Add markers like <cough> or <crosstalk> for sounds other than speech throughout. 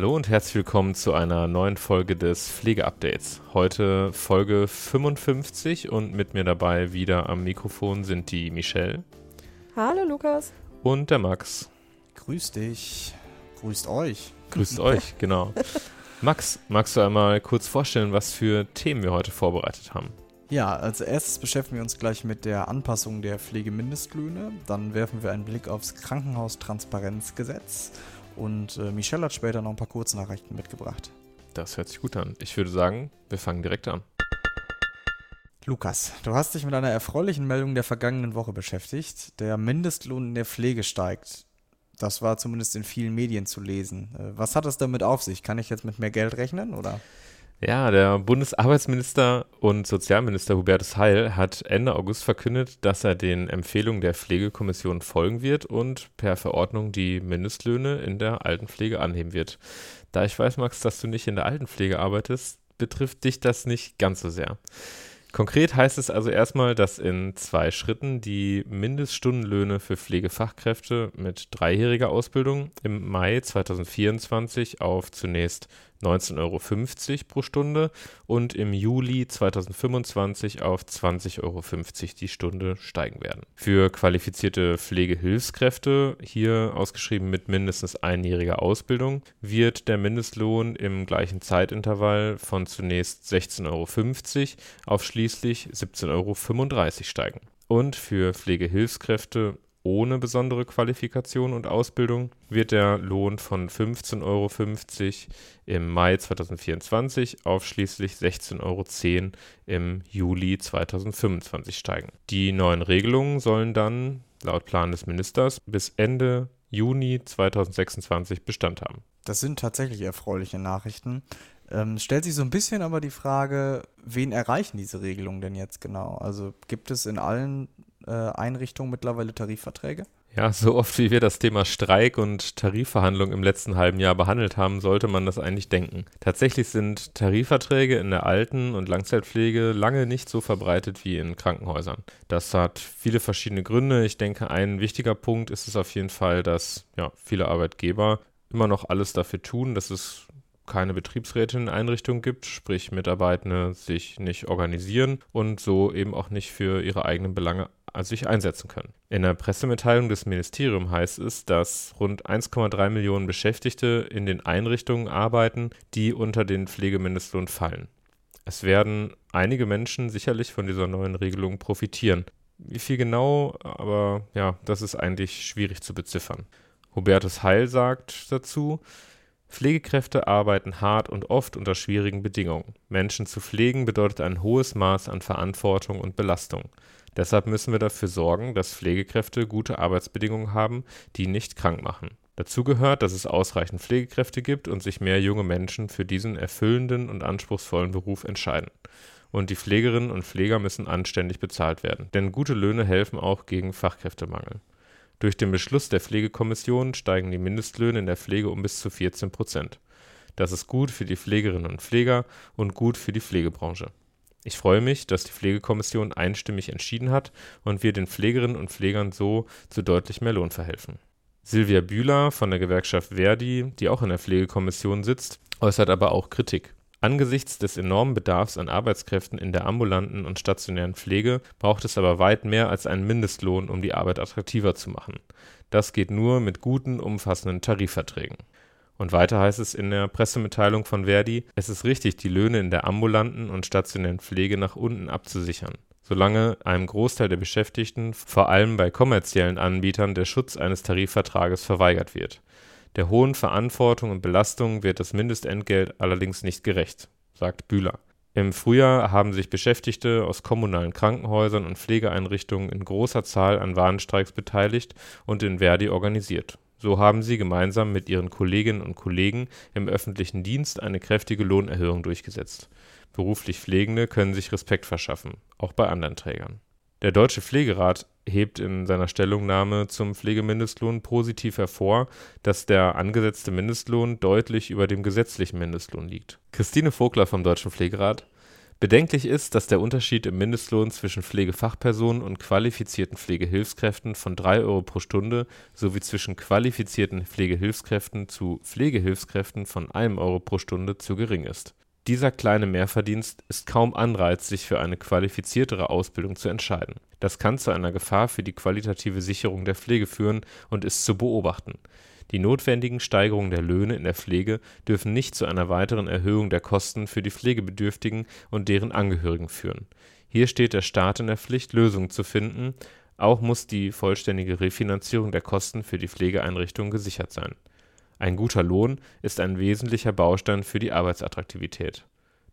Hallo und herzlich willkommen zu einer neuen Folge des Pflegeupdates. Heute Folge 55 und mit mir dabei wieder am Mikrofon sind die Michelle. Hallo Lukas. Und der Max. Grüß dich. Grüßt euch. Grüßt <laughs> euch, genau. Max, magst du einmal kurz vorstellen, was für Themen wir heute vorbereitet haben? Ja, als erstes beschäftigen wir uns gleich mit der Anpassung der Pflegemindestlöhne. Dann werfen wir einen Blick aufs Krankenhaustransparenzgesetz und äh, Michelle hat später noch ein paar Kurznachrichten mitgebracht. Das hört sich gut an. Ich würde sagen, wir fangen direkt an. Lukas, du hast dich mit einer erfreulichen Meldung der vergangenen Woche beschäftigt. Der Mindestlohn in der Pflege steigt. Das war zumindest in vielen Medien zu lesen. Äh, was hat es damit auf sich? Kann ich jetzt mit mehr Geld rechnen oder? Ja, der Bundesarbeitsminister und Sozialminister Hubertus Heil hat Ende August verkündet, dass er den Empfehlungen der Pflegekommission folgen wird und per Verordnung die Mindestlöhne in der Altenpflege anheben wird. Da ich weiß, Max, dass du nicht in der Altenpflege arbeitest, betrifft dich das nicht ganz so sehr. Konkret heißt es also erstmal, dass in zwei Schritten die Mindeststundenlöhne für Pflegefachkräfte mit dreijähriger Ausbildung im Mai 2024 auf zunächst 19,50 Euro pro Stunde und im Juli 2025 auf 20,50 Euro die Stunde steigen werden. Für qualifizierte Pflegehilfskräfte, hier ausgeschrieben mit mindestens einjähriger Ausbildung, wird der Mindestlohn im gleichen Zeitintervall von zunächst 16,50 Euro auf schließlich 17,35 Euro steigen. Und für Pflegehilfskräfte ohne besondere Qualifikation und Ausbildung wird der Lohn von 15,50 Euro im Mai 2024 auf schließlich 16,10 Euro im Juli 2025 steigen. Die neuen Regelungen sollen dann, laut Plan des Ministers, bis Ende Juni 2026 Bestand haben. Das sind tatsächlich erfreuliche Nachrichten. Ähm, stellt sich so ein bisschen aber die Frage, wen erreichen diese Regelungen denn jetzt genau? Also gibt es in allen äh, Einrichtungen mittlerweile Tarifverträge? Ja, so oft wie wir das Thema Streik und Tarifverhandlungen im letzten halben Jahr behandelt haben, sollte man das eigentlich denken. Tatsächlich sind Tarifverträge in der Alten- und Langzeitpflege lange nicht so verbreitet wie in Krankenhäusern. Das hat viele verschiedene Gründe. Ich denke, ein wichtiger Punkt ist es auf jeden Fall, dass ja, viele Arbeitgeber immer noch alles dafür tun, dass es keine Betriebsräte in Einrichtungen gibt, sprich Mitarbeitende sich nicht organisieren und so eben auch nicht für ihre eigenen Belange sich einsetzen können. In der Pressemitteilung des Ministeriums heißt es, dass rund 1,3 Millionen Beschäftigte in den Einrichtungen arbeiten, die unter den Pflegemindestlohn fallen. Es werden einige Menschen sicherlich von dieser neuen Regelung profitieren. Wie viel genau, aber ja, das ist eigentlich schwierig zu beziffern. Hubertus Heil sagt dazu, Pflegekräfte arbeiten hart und oft unter schwierigen Bedingungen. Menschen zu pflegen bedeutet ein hohes Maß an Verantwortung und Belastung. Deshalb müssen wir dafür sorgen, dass Pflegekräfte gute Arbeitsbedingungen haben, die nicht krank machen. Dazu gehört, dass es ausreichend Pflegekräfte gibt und sich mehr junge Menschen für diesen erfüllenden und anspruchsvollen Beruf entscheiden. Und die Pflegerinnen und Pfleger müssen anständig bezahlt werden, denn gute Löhne helfen auch gegen Fachkräftemangel. Durch den Beschluss der Pflegekommission steigen die Mindestlöhne in der Pflege um bis zu 14 Prozent. Das ist gut für die Pflegerinnen und Pfleger und gut für die Pflegebranche. Ich freue mich, dass die Pflegekommission einstimmig entschieden hat und wir den Pflegerinnen und Pflegern so zu deutlich mehr Lohn verhelfen. Silvia Bühler von der Gewerkschaft Verdi, die auch in der Pflegekommission sitzt, äußert aber auch Kritik. Angesichts des enormen Bedarfs an Arbeitskräften in der ambulanten und stationären Pflege braucht es aber weit mehr als einen Mindestlohn, um die Arbeit attraktiver zu machen. Das geht nur mit guten, umfassenden Tarifverträgen. Und weiter heißt es in der Pressemitteilung von Verdi, es ist richtig, die Löhne in der ambulanten und stationären Pflege nach unten abzusichern solange einem Großteil der Beschäftigten, vor allem bei kommerziellen Anbietern, der Schutz eines Tarifvertrages verweigert wird. Der hohen Verantwortung und Belastung wird das Mindestentgelt allerdings nicht gerecht, sagt Bühler. Im Frühjahr haben sich Beschäftigte aus kommunalen Krankenhäusern und Pflegeeinrichtungen in großer Zahl an Warnstreiks beteiligt und in Verdi organisiert. So haben sie gemeinsam mit ihren Kolleginnen und Kollegen im öffentlichen Dienst eine kräftige Lohnerhöhung durchgesetzt Beruflich Pflegende können sich Respekt verschaffen, auch bei anderen Trägern. Der Deutsche Pflegerat hebt in seiner Stellungnahme zum Pflegemindestlohn positiv hervor, dass der angesetzte Mindestlohn deutlich über dem gesetzlichen Mindestlohn liegt. Christine Vogler vom Deutschen Pflegerat Bedenklich ist, dass der Unterschied im Mindestlohn zwischen Pflegefachpersonen und qualifizierten Pflegehilfskräften von 3 Euro pro Stunde sowie zwischen qualifizierten Pflegehilfskräften zu Pflegehilfskräften von 1 Euro pro Stunde zu gering ist dieser kleine Mehrverdienst ist kaum Anreiz, sich für eine qualifiziertere Ausbildung zu entscheiden. Das kann zu einer Gefahr für die qualitative Sicherung der Pflege führen und ist zu beobachten. Die notwendigen Steigerungen der Löhne in der Pflege dürfen nicht zu einer weiteren Erhöhung der Kosten für die Pflegebedürftigen und deren Angehörigen führen. Hier steht der Staat in der Pflicht, Lösungen zu finden. Auch muss die vollständige Refinanzierung der Kosten für die Pflegeeinrichtungen gesichert sein ein guter Lohn ist ein wesentlicher Baustein für die Arbeitsattraktivität.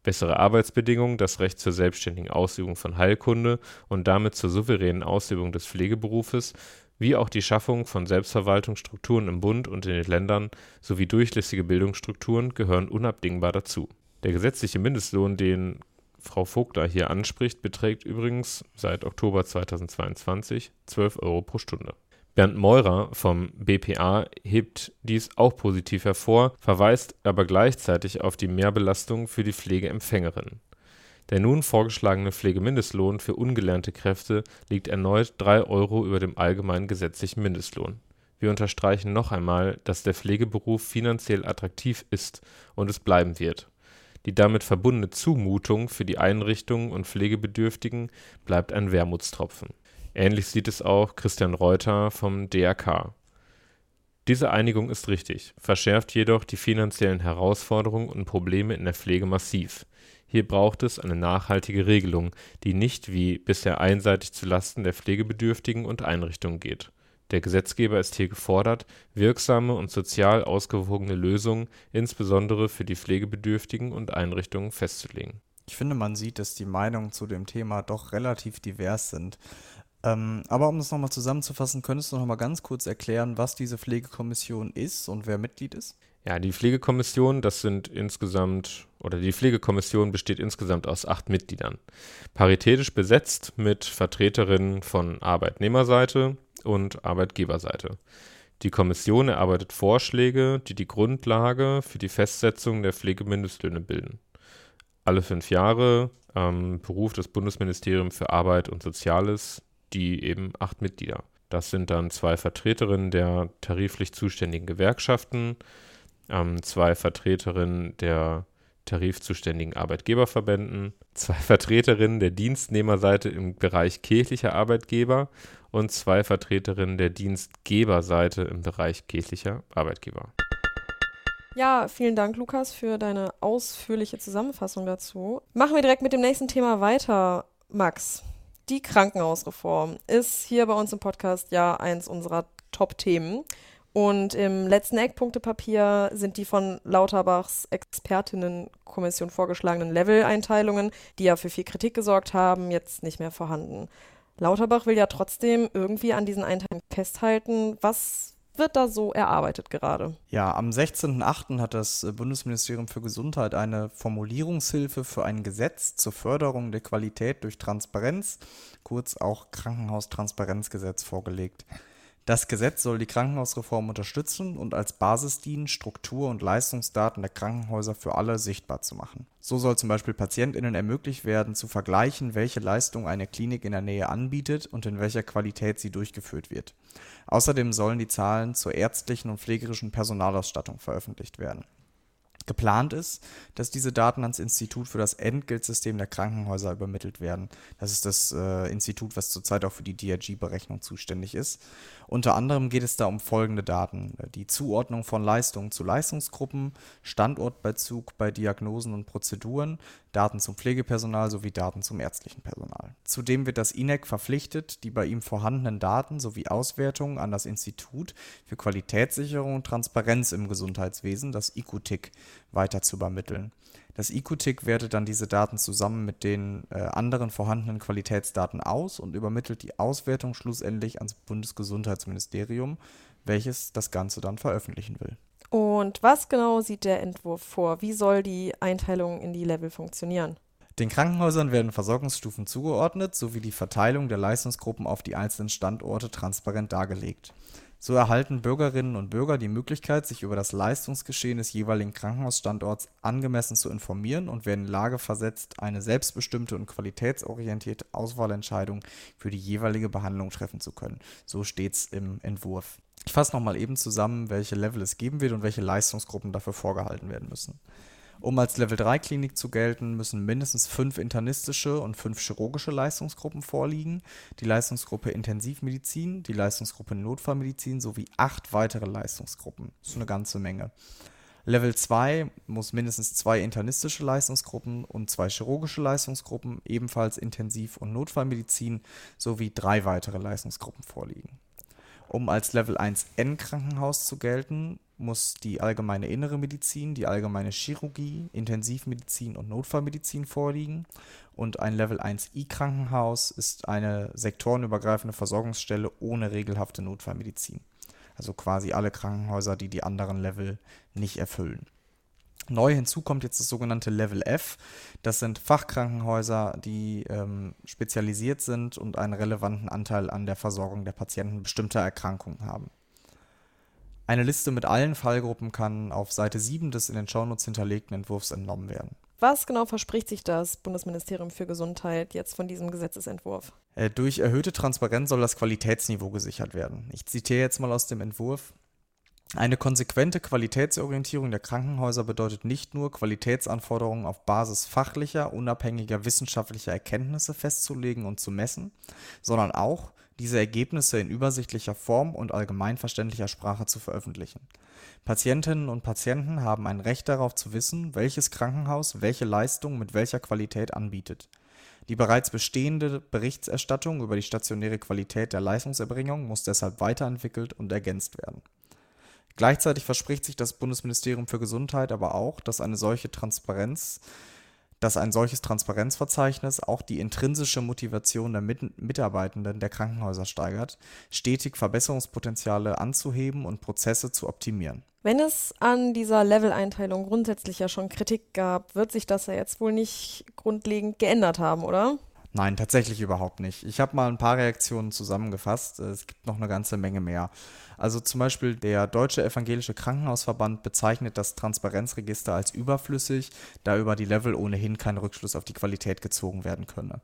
Bessere Arbeitsbedingungen, das Recht zur selbstständigen Ausübung von Heilkunde und damit zur souveränen Ausübung des Pflegeberufes, wie auch die Schaffung von Selbstverwaltungsstrukturen im Bund und in den Ländern sowie durchlässige Bildungsstrukturen gehören unabdingbar dazu. Der gesetzliche Mindestlohn, den Frau Vogler hier anspricht, beträgt übrigens seit Oktober 2022 12 Euro pro Stunde Bernd Meurer vom BPA hebt dies auch positiv hervor, verweist aber gleichzeitig auf die Mehrbelastung für die Pflegeempfängerinnen. Der nun vorgeschlagene Pflegemindestlohn für ungelernte Kräfte liegt erneut drei Euro über dem allgemeinen gesetzlichen Mindestlohn. Wir unterstreichen noch einmal, dass der Pflegeberuf finanziell attraktiv ist und es bleiben wird. Die damit verbundene Zumutung für die Einrichtungen und Pflegebedürftigen bleibt ein Wermutstropfen Ähnlich sieht es auch Christian Reuter vom DRK. Diese Einigung ist richtig, verschärft jedoch die finanziellen Herausforderungen und Probleme in der Pflege massiv. Hier braucht es eine nachhaltige Regelung, die nicht wie bisher einseitig zu Lasten der Pflegebedürftigen und Einrichtungen geht. Der Gesetzgeber ist hier gefordert, wirksame und sozial ausgewogene Lösungen insbesondere für die Pflegebedürftigen und Einrichtungen festzulegen. Ich finde, man sieht, dass die Meinungen zu dem Thema doch relativ divers sind. Ähm, aber um das nochmal zusammenzufassen, könntest du noch mal ganz kurz erklären, was diese Pflegekommission ist und wer Mitglied ist? Ja, die Pflegekommission, das sind insgesamt, oder die Pflegekommission besteht insgesamt aus acht Mitgliedern. Paritätisch besetzt mit Vertreterinnen von Arbeitnehmerseite und Arbeitgeberseite. Die Kommission erarbeitet Vorschläge, die die Grundlage für die Festsetzung der Pflegemindestlöhne bilden. Alle fünf Jahre ähm, beruft das Bundesministerium für Arbeit und Soziales die eben acht Mitglieder. Das sind dann zwei Vertreterinnen der tariflich zuständigen Gewerkschaften, ähm, zwei Vertreterinnen der tarifzuständigen Arbeitgeberverbänden, zwei Vertreterinnen der Dienstnehmerseite im Bereich kirchlicher Arbeitgeber und zwei Vertreterinnen der Dienstgeberseite im Bereich kirchlicher Arbeitgeber. Ja, vielen Dank, Lukas, für deine ausführliche Zusammenfassung dazu. Machen wir direkt mit dem nächsten Thema weiter. Max, die Krankenhausreform ist hier bei uns im Podcast ja eins unserer Top-Themen. Und im letzten Eckpunktepapier sind die von Lauterbachs Expertinnenkommission vorgeschlagenen Level-Einteilungen, die ja für viel Kritik gesorgt haben, jetzt nicht mehr vorhanden. Lauterbach will ja trotzdem irgendwie an diesen Einteilungen festhalten. Was wird da so erarbeitet gerade? Ja, am 16.08. hat das Bundesministerium für Gesundheit eine Formulierungshilfe für ein Gesetz zur Förderung der Qualität durch Transparenz, kurz auch Krankenhaustransparenzgesetz, vorgelegt. Das Gesetz soll die Krankenhausreform unterstützen und als Basis dienen, Struktur- und Leistungsdaten der Krankenhäuser für alle sichtbar zu machen. So soll zum Beispiel PatientInnen ermöglicht werden, zu vergleichen, welche Leistung eine Klinik in der Nähe anbietet und in welcher Qualität sie durchgeführt wird. Außerdem sollen die Zahlen zur ärztlichen und pflegerischen Personalausstattung veröffentlicht werden. Geplant ist, dass diese Daten ans Institut für das Entgeltsystem der Krankenhäuser übermittelt werden. Das ist das äh, Institut, was zurzeit auch für die DRG-Berechnung zuständig ist. Unter anderem geht es da um folgende Daten. Die Zuordnung von Leistungen zu Leistungsgruppen, Standortbezug bei Diagnosen und Prozeduren, Daten zum Pflegepersonal sowie Daten zum ärztlichen Personal. Zudem wird das INEC verpflichtet, die bei ihm vorhandenen Daten sowie Auswertungen an das Institut für Qualitätssicherung und Transparenz im Gesundheitswesen, das IQTIC, weiter zu übermitteln. Das IQTIC wertet dann diese Daten zusammen mit den äh, anderen vorhandenen Qualitätsdaten aus und übermittelt die Auswertung schlussendlich ans Bundesgesundheitsministerium, welches das Ganze dann veröffentlichen will. Und was genau sieht der Entwurf vor? Wie soll die Einteilung in die Level funktionieren? Den Krankenhäusern werden Versorgungsstufen zugeordnet sowie die Verteilung der Leistungsgruppen auf die einzelnen Standorte transparent dargelegt. So erhalten Bürgerinnen und Bürger die Möglichkeit, sich über das Leistungsgeschehen des jeweiligen Krankenhausstandorts angemessen zu informieren und werden in Lage versetzt, eine selbstbestimmte und qualitätsorientierte Auswahlentscheidung für die jeweilige Behandlung treffen zu können. So steht es im Entwurf. Ich fasse nochmal eben zusammen, welche Level es geben wird und welche Leistungsgruppen dafür vorgehalten werden müssen. Um als Level-3-Klinik zu gelten, müssen mindestens fünf internistische und fünf chirurgische Leistungsgruppen vorliegen, die Leistungsgruppe Intensivmedizin, die Leistungsgruppe Notfallmedizin sowie acht weitere Leistungsgruppen. Das ist eine ganze Menge. Level 2 muss mindestens zwei internistische Leistungsgruppen und zwei chirurgische Leistungsgruppen, ebenfalls Intensiv- und Notfallmedizin sowie drei weitere Leistungsgruppen vorliegen. Um als Level 1N Krankenhaus zu gelten, muss die allgemeine innere Medizin, die allgemeine Chirurgie, Intensivmedizin und Notfallmedizin vorliegen. Und ein Level 1i Krankenhaus ist eine sektorenübergreifende Versorgungsstelle ohne regelhafte Notfallmedizin. Also quasi alle Krankenhäuser, die die anderen Level nicht erfüllen. Neu hinzu kommt jetzt das sogenannte Level F. Das sind Fachkrankenhäuser, die ähm, spezialisiert sind und einen relevanten Anteil an der Versorgung der Patienten bestimmter Erkrankungen haben. Eine Liste mit allen Fallgruppen kann auf Seite 7 des in den Shownotes hinterlegten Entwurfs entnommen werden. Was genau verspricht sich das Bundesministerium für Gesundheit jetzt von diesem Gesetzesentwurf? Äh, durch erhöhte Transparenz soll das Qualitätsniveau gesichert werden. Ich zitiere jetzt mal aus dem Entwurf. Eine konsequente Qualitätsorientierung der Krankenhäuser bedeutet nicht nur, Qualitätsanforderungen auf Basis fachlicher, unabhängiger wissenschaftlicher Erkenntnisse festzulegen und zu messen, sondern auch, diese Ergebnisse in übersichtlicher Form und allgemeinverständlicher Sprache zu veröffentlichen. Patientinnen und Patienten haben ein Recht darauf zu wissen, welches Krankenhaus welche Leistung mit welcher Qualität anbietet. Die bereits bestehende Berichterstattung über die stationäre Qualität der Leistungserbringung muss deshalb weiterentwickelt und ergänzt werden Gleichzeitig verspricht sich das Bundesministerium für Gesundheit aber auch, dass eine solche Transparenz dass ein solches Transparenzverzeichnis auch die intrinsische Motivation der Mit Mitarbeitenden der Krankenhäuser steigert, stetig Verbesserungspotenziale anzuheben und Prozesse zu optimieren. Wenn es an dieser Level-Einteilung grundsätzlich ja schon Kritik gab, wird sich das ja jetzt wohl nicht grundlegend geändert haben, oder? Nein, tatsächlich überhaupt nicht. Ich habe mal ein paar Reaktionen zusammengefasst. Es gibt noch eine ganze Menge mehr. Also zum Beispiel der Deutsche Evangelische Krankenhausverband bezeichnet das Transparenzregister als überflüssig, da über die Level ohnehin kein Rückschluss auf die Qualität gezogen werden könne.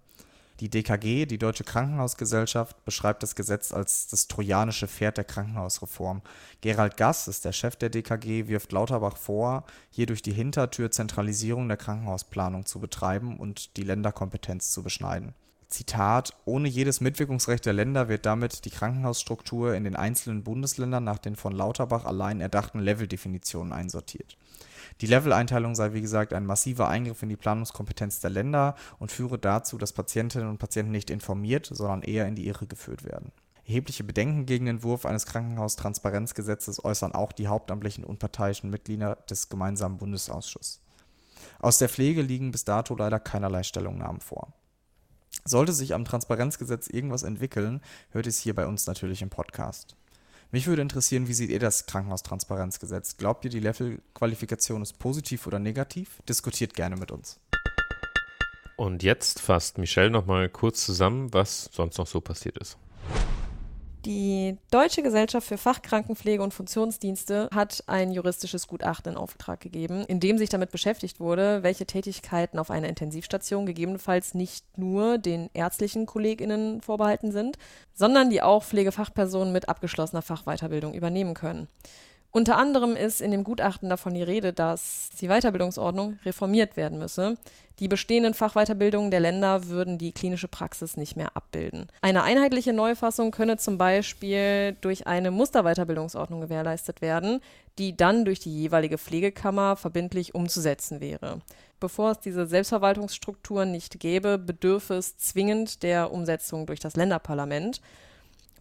Die DKG, die Deutsche Krankenhausgesellschaft, beschreibt das Gesetz als das trojanische Pferd der Krankenhausreform. Gerald Gass ist der Chef der DKG, wirft Lauterbach vor, hier durch die Hintertür Zentralisierung der Krankenhausplanung zu betreiben und die Länderkompetenz zu beschneiden. Zitat, ohne jedes Mitwirkungsrecht der Länder wird damit die Krankenhausstruktur in den einzelnen Bundesländern nach den von Lauterbach allein erdachten Leveldefinitionen einsortiert. Die Level-Einteilung sei wie gesagt ein massiver Eingriff in die Planungskompetenz der Länder und führe dazu, dass Patientinnen und Patienten nicht informiert, sondern eher in die Irre geführt werden. Erhebliche Bedenken gegen den Entwurf eines Krankenhaustransparenzgesetzes äußern auch die hauptamtlichen unparteiischen Mitglieder des gemeinsamen Bundesausschusses. Aus der Pflege liegen bis dato leider keinerlei Stellungnahmen vor. Sollte sich am Transparenzgesetz irgendwas entwickeln, hört es hier bei uns natürlich im Podcast. Mich würde interessieren, wie seht ihr das Krankenhaustransparenzgesetz? Glaubt ihr, die Level-Qualifikation ist positiv oder negativ? Diskutiert gerne mit uns. Und jetzt fasst Michelle nochmal kurz zusammen, was sonst noch so passiert ist. Die Deutsche Gesellschaft für Fachkrankenpflege und Funktionsdienste hat ein juristisches Gutachten in Auftrag gegeben, in dem sich damit beschäftigt wurde, welche Tätigkeiten auf einer Intensivstation gegebenenfalls nicht nur den ärztlichen KollegInnen vorbehalten sind, sondern die auch Pflegefachpersonen mit abgeschlossener Fachweiterbildung übernehmen können. Unter anderem ist in dem Gutachten davon die Rede, dass die Weiterbildungsordnung reformiert werden müsse. Die bestehenden Fachweiterbildungen der Länder würden die klinische Praxis nicht mehr abbilden. Eine einheitliche Neufassung könne zum Beispiel durch eine Musterweiterbildungsordnung gewährleistet werden, die dann durch die jeweilige Pflegekammer verbindlich umzusetzen wäre. Bevor es diese Selbstverwaltungsstrukturen nicht gäbe, bedürfe es zwingend der Umsetzung durch das Länderparlament.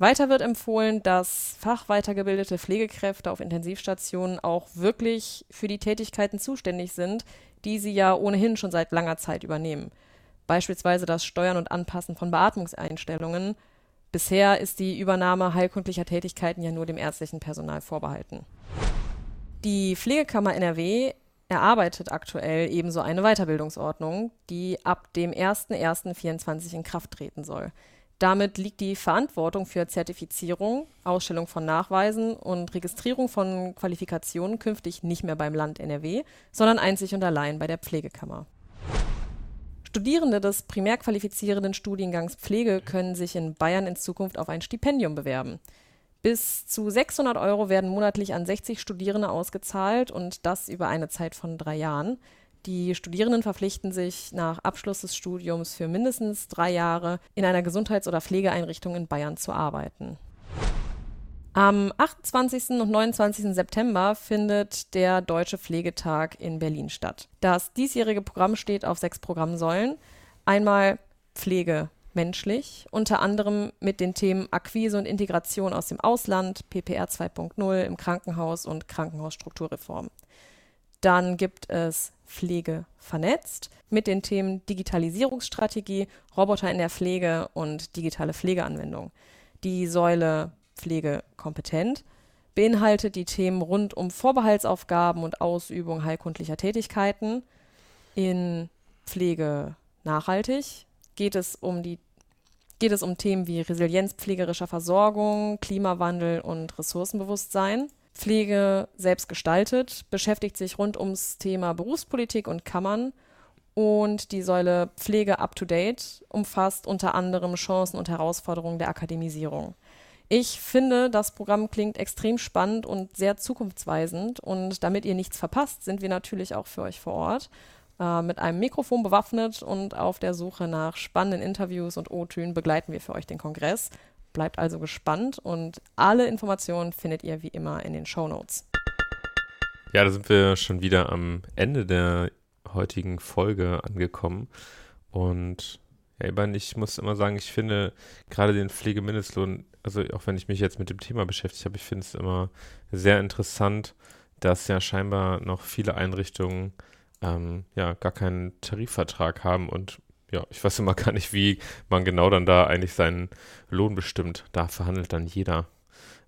Weiter wird empfohlen, dass fachweitergebildete Pflegekräfte auf Intensivstationen auch wirklich für die Tätigkeiten zuständig sind, die sie ja ohnehin schon seit langer Zeit übernehmen. Beispielsweise das Steuern und Anpassen von Beatmungseinstellungen. Bisher ist die Übernahme heilkundlicher Tätigkeiten ja nur dem ärztlichen Personal vorbehalten. Die Pflegekammer NRW erarbeitet aktuell ebenso eine Weiterbildungsordnung, die ab dem 01.01.2024 in Kraft treten soll. Damit liegt die Verantwortung für Zertifizierung, Ausstellung von Nachweisen und Registrierung von Qualifikationen künftig nicht mehr beim Land NRW, sondern einzig und allein bei der Pflegekammer. Studierende des primär qualifizierenden Studiengangs Pflege können sich in Bayern in Zukunft auf ein Stipendium bewerben. Bis zu 600 Euro werden monatlich an 60 Studierende ausgezahlt und das über eine Zeit von drei Jahren. Die Studierenden verpflichten sich nach Abschluss des Studiums für mindestens drei Jahre in einer Gesundheits- oder Pflegeeinrichtung in Bayern zu arbeiten. Am 28. und 29. September findet der Deutsche Pflegetag in Berlin statt. Das diesjährige Programm steht auf sechs Programmsäulen. Einmal Pflege menschlich, unter anderem mit den Themen Akquise und Integration aus dem Ausland, PPR 2.0 im Krankenhaus und Krankenhausstrukturreform. Dann gibt es Pflege vernetzt mit den Themen Digitalisierungsstrategie, Roboter in der Pflege und digitale Pflegeanwendung. Die Säule Pflege kompetent beinhaltet die Themen rund um Vorbehaltsaufgaben und Ausübung heilkundlicher Tätigkeiten. In Pflege nachhaltig geht es um die geht es um Themen wie Resilienz pflegerischer Versorgung, Klimawandel und Ressourcenbewusstsein. Pflege selbst gestaltet, beschäftigt sich rund ums Thema Berufspolitik und Kammern und die Säule Pflege up to date umfasst unter anderem Chancen und Herausforderungen der Akademisierung. Ich finde, das Programm klingt extrem spannend und sehr zukunftsweisend und damit ihr nichts verpasst, sind wir natürlich auch für euch vor Ort äh, mit einem Mikrofon bewaffnet und auf der Suche nach spannenden Interviews und O-Tönen begleiten wir für euch den Kongress. Bleibt also gespannt und alle Informationen findet ihr wie immer in den Show Notes. Ja, da sind wir schon wieder am Ende der heutigen Folge angekommen. Und ja, ich muss immer sagen, ich finde gerade den Pflegemindestlohn, also auch wenn ich mich jetzt mit dem Thema beschäftigt habe, ich finde es immer sehr interessant, dass ja scheinbar noch viele Einrichtungen ähm, ja gar keinen Tarifvertrag haben und ja, ich weiß immer gar nicht, wie man genau dann da eigentlich seinen Lohn bestimmt. Da verhandelt dann jeder,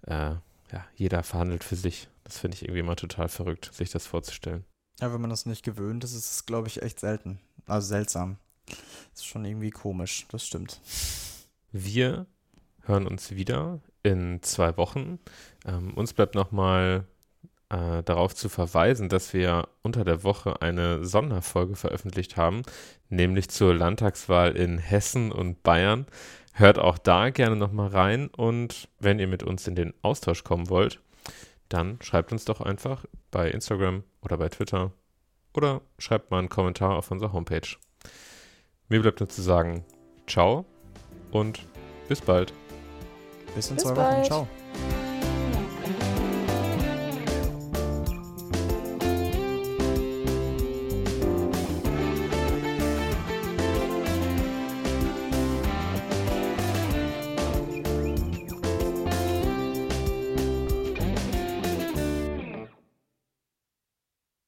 äh, ja, jeder verhandelt für sich. Das finde ich irgendwie immer total verrückt, sich das vorzustellen. Ja, wenn man das nicht gewöhnt ist, ist es, glaube ich, echt selten. Also seltsam. Das ist schon irgendwie komisch, das stimmt. Wir hören uns wieder in zwei Wochen. Ähm, uns bleibt nochmal äh, darauf zu verweisen, dass wir unter der Woche eine Sonderfolge veröffentlicht haben, nämlich zur Landtagswahl in Hessen und Bayern. Hört auch da gerne nochmal rein und wenn ihr mit uns in den Austausch kommen wollt, dann schreibt uns doch einfach bei Instagram oder bei Twitter oder schreibt mal einen Kommentar auf unserer Homepage. Mir bleibt nur zu sagen, ciao und bis bald. Bis in Bis zwei bald. Wochen. Ciao.